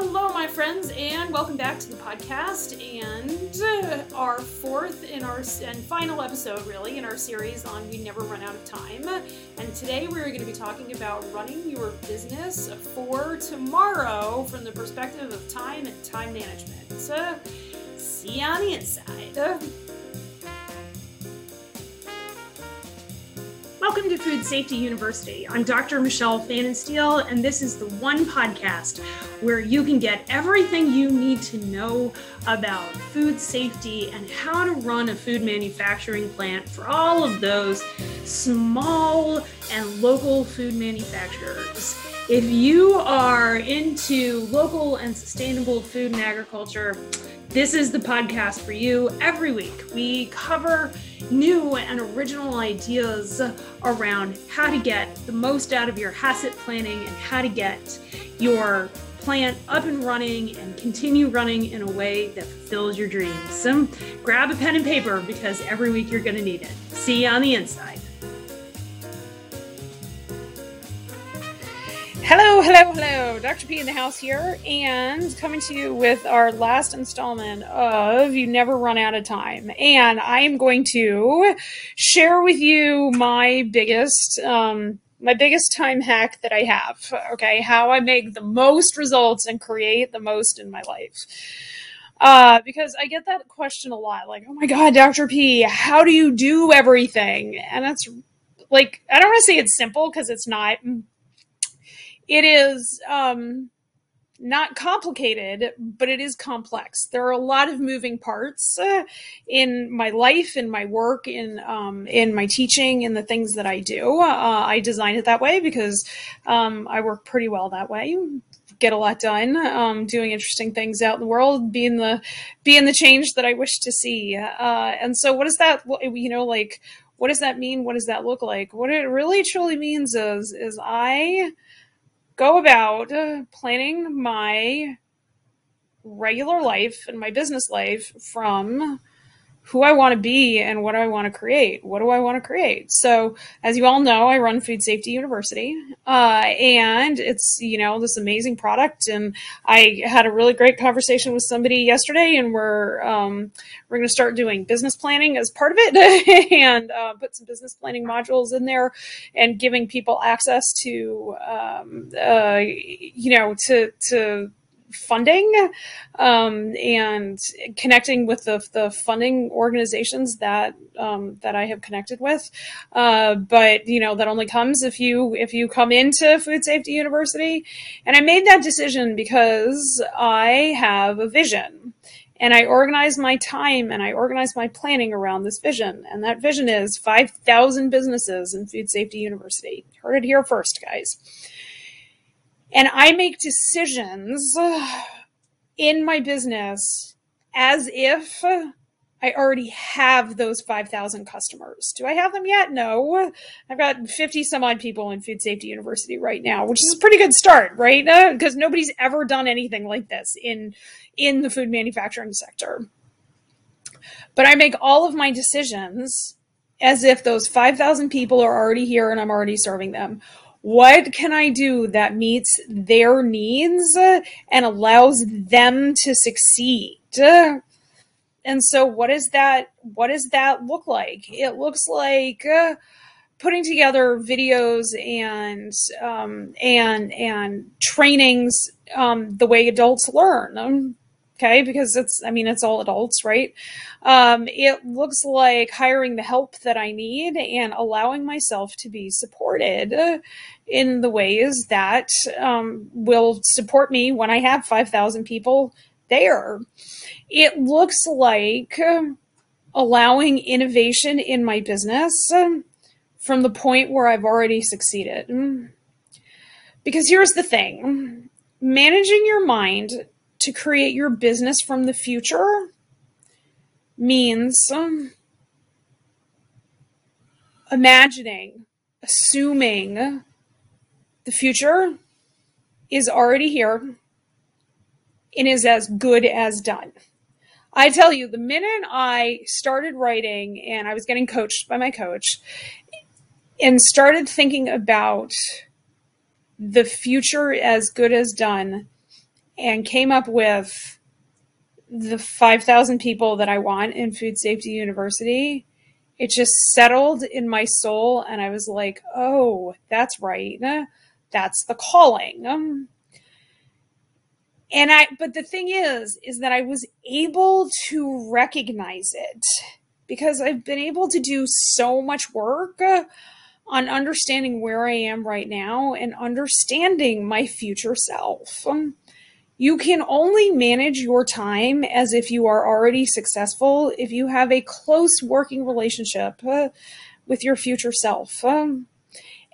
Hello, my friends, and welcome back to the podcast and uh, our fourth in our and final episode, really, in our series on We Never Run Out of Time. And today we're going to be talking about running your business for tomorrow from the perspective of time and time management. Uh, see you on the inside. Welcome to Food Safety University. I'm Dr. Michelle Pfannenstiel, and this is the one podcast where you can get everything you need to know about food safety and how to run a food manufacturing plant for all of those small and local food manufacturers. If you are into local and sustainable food and agriculture, this is the podcast for you. Every week, we cover new and original ideas around how to get the most out of your HACCP planning and how to get your plant up and running and continue running in a way that fulfills your dreams. So grab a pen and paper because every week you're going to need it. See you on the inside. Hello, hello. Dr. P in the house here, and coming to you with our last installment of You Never Run Out of Time. And I am going to share with you my biggest, um, my biggest time hack that I have. Okay, how I make the most results and create the most in my life. Uh, because I get that question a lot, like, "Oh my God, Dr. P, how do you do everything?" And that's like, I don't want to say it's simple because it's not it is um, not complicated, but it is complex. There are a lot of moving parts uh, in my life, in my work, in um, in my teaching, in the things that I do. Uh, I design it that way because um, I work pretty well that way. Get a lot done, um, doing interesting things out in the world, being the being the change that I wish to see. Uh, and so, what does that you know like? What does that mean? What does that look like? What it really truly means is is I go about planning my regular life and my business life from who I want to be and what do I want to create. What do I want to create? So, as you all know, I run Food Safety University, uh, and it's you know this amazing product. And I had a really great conversation with somebody yesterday, and we're um, we're going to start doing business planning as part of it, and uh, put some business planning modules in there, and giving people access to um, uh, you know to to funding um, and connecting with the, the funding organizations that um, that I have connected with. Uh, but you know that only comes if you if you come into Food Safety University. And I made that decision because I have a vision. And I organize my time and I organize my planning around this vision. And that vision is 5,000 businesses in Food Safety University. Heard it here first, guys. And I make decisions in my business as if I already have those 5,000 customers. Do I have them yet? No. I've got 50 some odd people in Food Safety University right now, which is a pretty good start, right? Because uh, nobody's ever done anything like this in in the food manufacturing sector. But I make all of my decisions as if those 5,000 people are already here and I'm already serving them what can I do that meets their needs and allows them to succeed? And so what does that what does that look like? It looks like uh, putting together videos and um, and and trainings um, the way adults learn okay because it's i mean it's all adults right? Um, it looks like hiring the help that i need and allowing myself to be supported in the ways that um, will support me when i have 5000 people there. It looks like allowing innovation in my business from the point where i've already succeeded. Because here's the thing. Managing your mind to create your business from the future means um, imagining, assuming the future is already here and is as good as done. I tell you, the minute I started writing and I was getting coached by my coach and started thinking about the future as good as done, and came up with the 5,000 people that I want in Food Safety University, it just settled in my soul. And I was like, oh, that's right. That's the calling. Um, and I, but the thing is, is that I was able to recognize it because I've been able to do so much work on understanding where I am right now and understanding my future self. Um, you can only manage your time as if you are already successful if you have a close working relationship uh, with your future self. Um,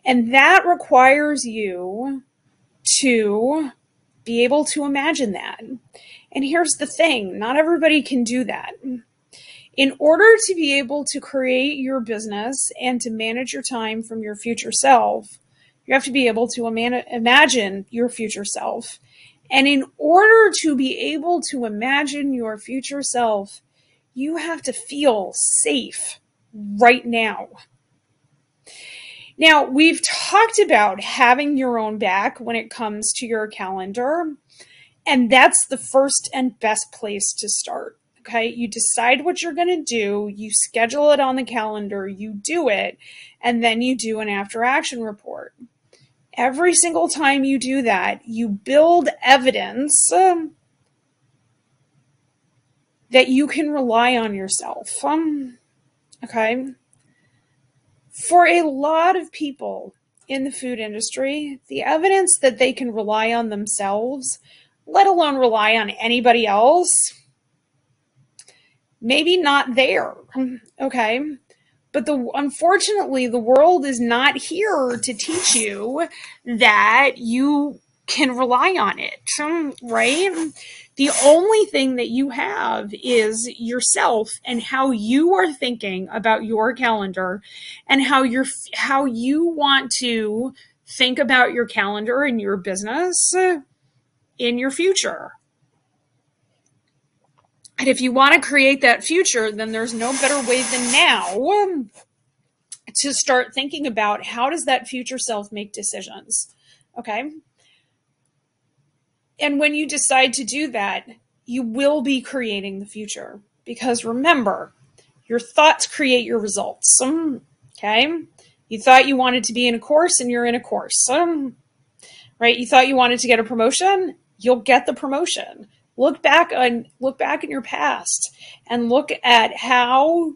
and that requires you to be able to imagine that. And here's the thing not everybody can do that. In order to be able to create your business and to manage your time from your future self, you have to be able to imagine your future self and in order to be able to imagine your future self, you have to feel safe right now. Now, we've talked about having your own back when it comes to your calendar, and that's the first and best place to start. Okay, you decide what you're going to do, you schedule it on the calendar, you do it, and then you do an after action report every single time you do that, you build evidence um, that you can rely on yourself. Um, okay. For a lot of people in the food industry, the evidence that they can rely on themselves, let alone rely on anybody else, maybe not there. Okay. But the unfortunately, the world is not here to teach you that you can rely on it, right? The only thing that you have is yourself and how you are thinking about your calendar and how you're how you want to think about your calendar and your business in your future. And if you want to create that future, then there's no better way than now to start thinking about how does that future self make decisions. Okay. And when you decide to do that, you will be creating the future because remember, your thoughts create your results. Okay. You thought you wanted to be in a course and you're in a course. Right. You thought you wanted to get a promotion. You'll get the promotion look back on look back in your past and look at how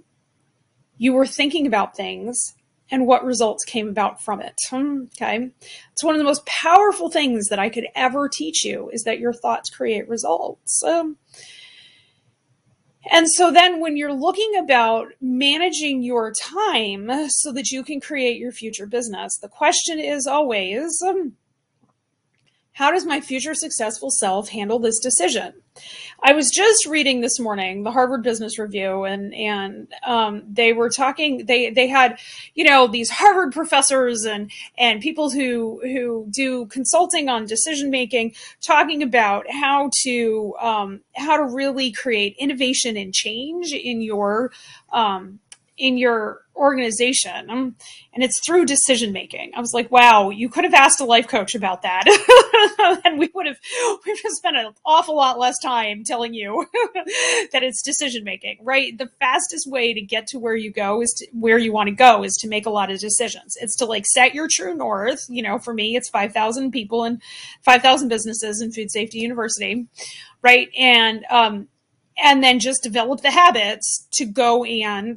you were thinking about things and what results came about from it. Okay. It's one of the most powerful things that I could ever teach you is that your thoughts create results. Um, and so then when you're looking about managing your time so that you can create your future business, the question is always, um, how does my future successful self handle this decision? I was just reading this morning the Harvard Business Review, and and um, they were talking. They they had you know these Harvard professors and and people who who do consulting on decision making, talking about how to um, how to really create innovation and change in your um, in your organization and it's through decision making. I was like wow you could have asked a life coach about that. And we would have we would have spent an awful lot less time telling you that it's decision making right? The fastest way to get to where you go is to where you want to go is to make a lot of decisions. It's to like set your true north. You know for me it's 5000 people and 5000 businesses in food safety university right? And um and then just develop the habits to go and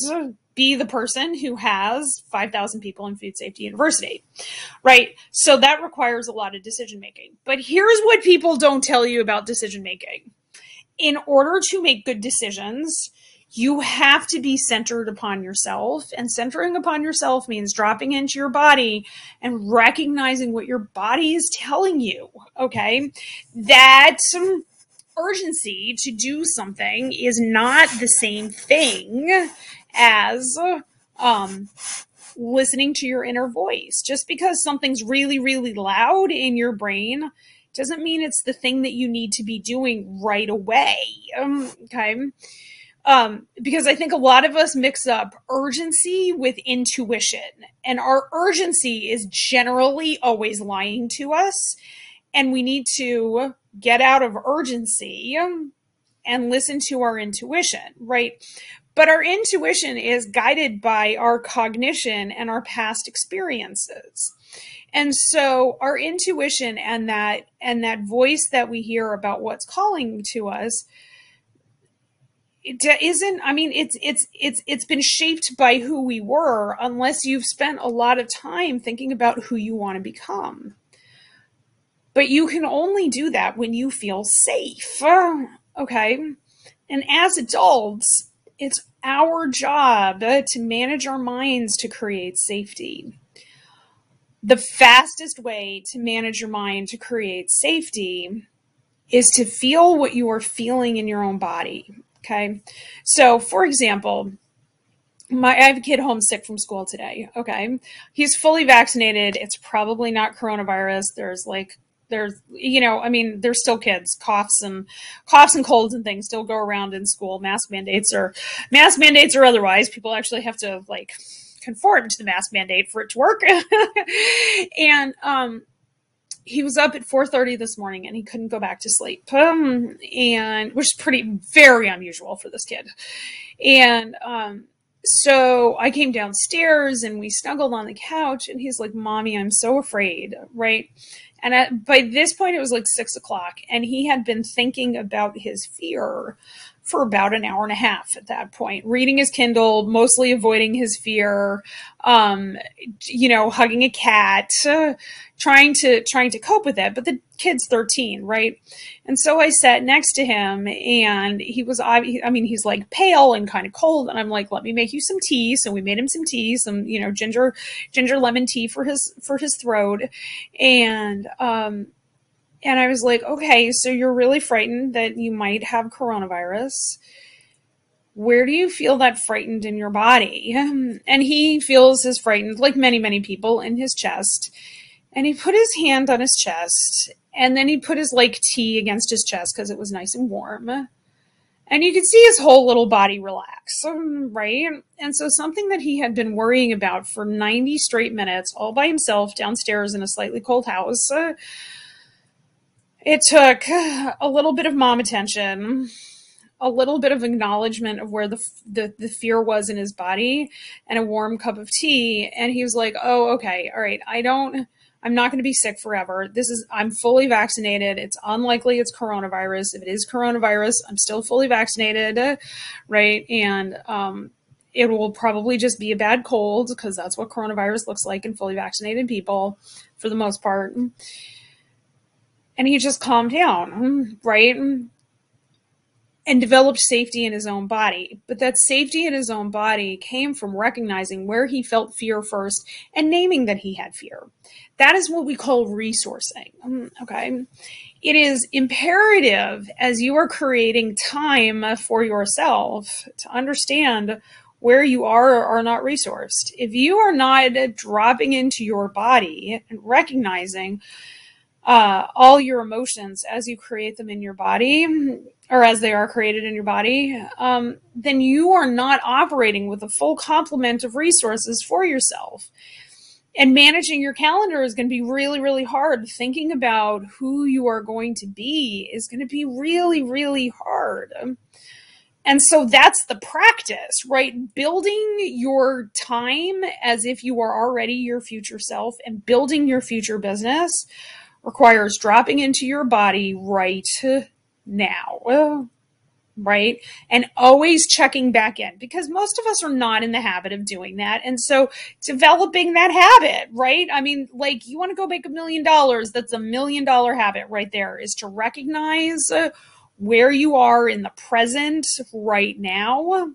be the person who has 5,000 people in Food Safety University, right? So that requires a lot of decision making. But here's what people don't tell you about decision making. In order to make good decisions, you have to be centered upon yourself. And centering upon yourself means dropping into your body and recognizing what your body is telling you. Okay. That urgency to do something is not the same thing as um, listening to your inner voice. Just because something's really, really loud in your brain doesn't mean it's the thing that you need to be doing right away. Um, okay. Um, because I think a lot of us mix up urgency with intuition, and our urgency is generally always lying to us, and we need to get out of urgency and listen to our intuition, right? But our intuition is guided by our cognition and our past experiences. And so our intuition and that and that voice that we hear about what's calling to us it isn't i mean it's it's it's it's been shaped by who we were unless you've spent a lot of time thinking about who you want to become. But you can only do that when you feel safe. Okay? And as adults it's our job to manage our minds to create safety the fastest way to manage your mind to create safety is to feel what you are feeling in your own body Okay. So, for example, my I have a kid homesick from school today. Okay. He's fully vaccinated. It's probably not coronavirus. There's like there's you know, I mean, there's still kids, coughs and coughs and colds and things still go around in school. Mask mandates or mask mandates or otherwise. People actually have to like conform to the mask mandate for it to work. and um he was up at 4.30 this morning and he couldn't go back to sleep um, and which is pretty very unusual for this kid and um, so i came downstairs and we snuggled on the couch and he's like mommy i'm so afraid right and at, by this point it was like six o'clock and he had been thinking about his fear for about an hour and a half at that point, reading his Kindle, mostly avoiding his fear, um, you know, hugging a cat, uh, trying to trying to cope with it. But the kid's 13, right? And so I sat next to him, and he was, I mean, he's like pale and kind of cold, and I'm like, let me make you some tea. So we made him some tea, some you know ginger ginger lemon tea for his for his throat, and um and I was like, okay, so you're really frightened that you might have coronavirus. Where do you feel that frightened in your body? And he feels as frightened, like many, many people, in his chest. And he put his hand on his chest, and then he put his like tea against his chest because it was nice and warm. And you could see his whole little body relax, right? And so, something that he had been worrying about for 90 straight minutes, all by himself downstairs in a slightly cold house, it took a little bit of mom attention, a little bit of acknowledgement of where the, the the fear was in his body, and a warm cup of tea. And he was like, "Oh, okay, all right. I don't. I'm not going to be sick forever. This is. I'm fully vaccinated. It's unlikely it's coronavirus. If it is coronavirus, I'm still fully vaccinated, right? And um, it will probably just be a bad cold because that's what coronavirus looks like in fully vaccinated people, for the most part." And he just calmed down, right? And developed safety in his own body. But that safety in his own body came from recognizing where he felt fear first and naming that he had fear. That is what we call resourcing. Okay. It is imperative as you are creating time for yourself to understand where you are or are not resourced. If you are not dropping into your body and recognizing uh, all your emotions as you create them in your body or as they are created in your body, um, then you are not operating with a full complement of resources for yourself. And managing your calendar is going to be really, really hard. Thinking about who you are going to be is going to be really, really hard. And so that's the practice, right? Building your time as if you are already your future self and building your future business requires dropping into your body right now. Right. And always checking back in because most of us are not in the habit of doing that. And so developing that habit, right? I mean, like you want to go make a million dollars. That's a million dollar habit right there is to recognize where you are in the present right now.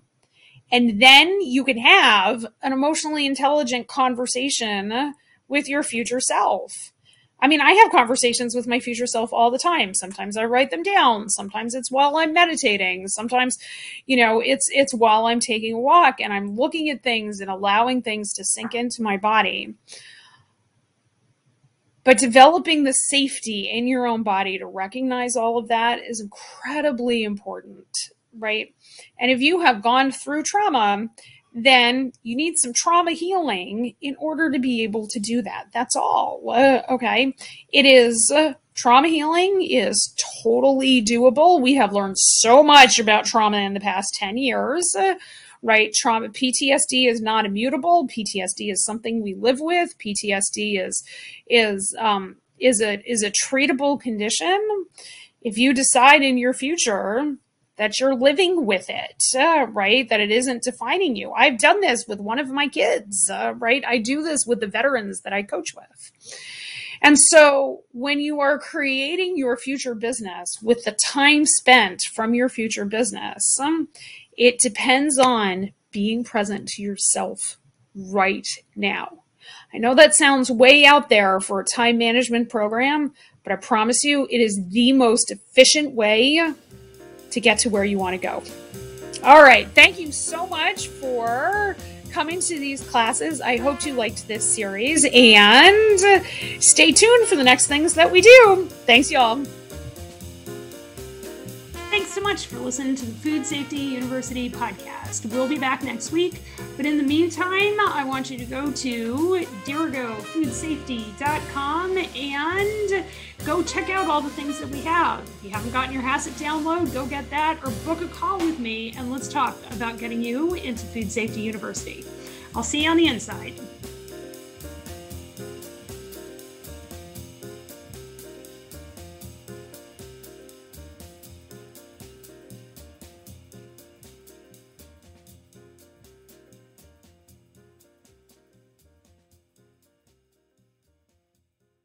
And then you can have an emotionally intelligent conversation with your future self I mean, I have conversations with my future self all the time. Sometimes I write them down. Sometimes it's while I'm meditating. Sometimes, you know, it's it's while I'm taking a walk and I'm looking at things and allowing things to sink into my body. But developing the safety in your own body to recognize all of that is incredibly important, right? And if you have gone through trauma, then you need some trauma healing in order to be able to do that. That's all. Uh, okay. It is uh, trauma healing is totally doable. We have learned so much about trauma in the past 10 years. Right, trauma PTSD is not immutable. PTSD is something we live with. PTSD is is um, is a is a treatable condition. If you decide in your future that you're living with it, uh, right? That it isn't defining you. I've done this with one of my kids, uh, right? I do this with the veterans that I coach with. And so when you are creating your future business with the time spent from your future business, um, it depends on being present to yourself right now. I know that sounds way out there for a time management program, but I promise you it is the most efficient way to get to where you want to go. All right. Thank you so much for coming to these classes. I hope you liked this series and stay tuned for the next things that we do. Thanks, y'all. So much for listening to the Food Safety University podcast. We'll be back next week, but in the meantime, I want you to go to dirigoFoodSafety.com and go check out all the things that we have. If you haven't gotten your HACCP download, go get that or book a call with me and let's talk about getting you into Food Safety University. I'll see you on the inside.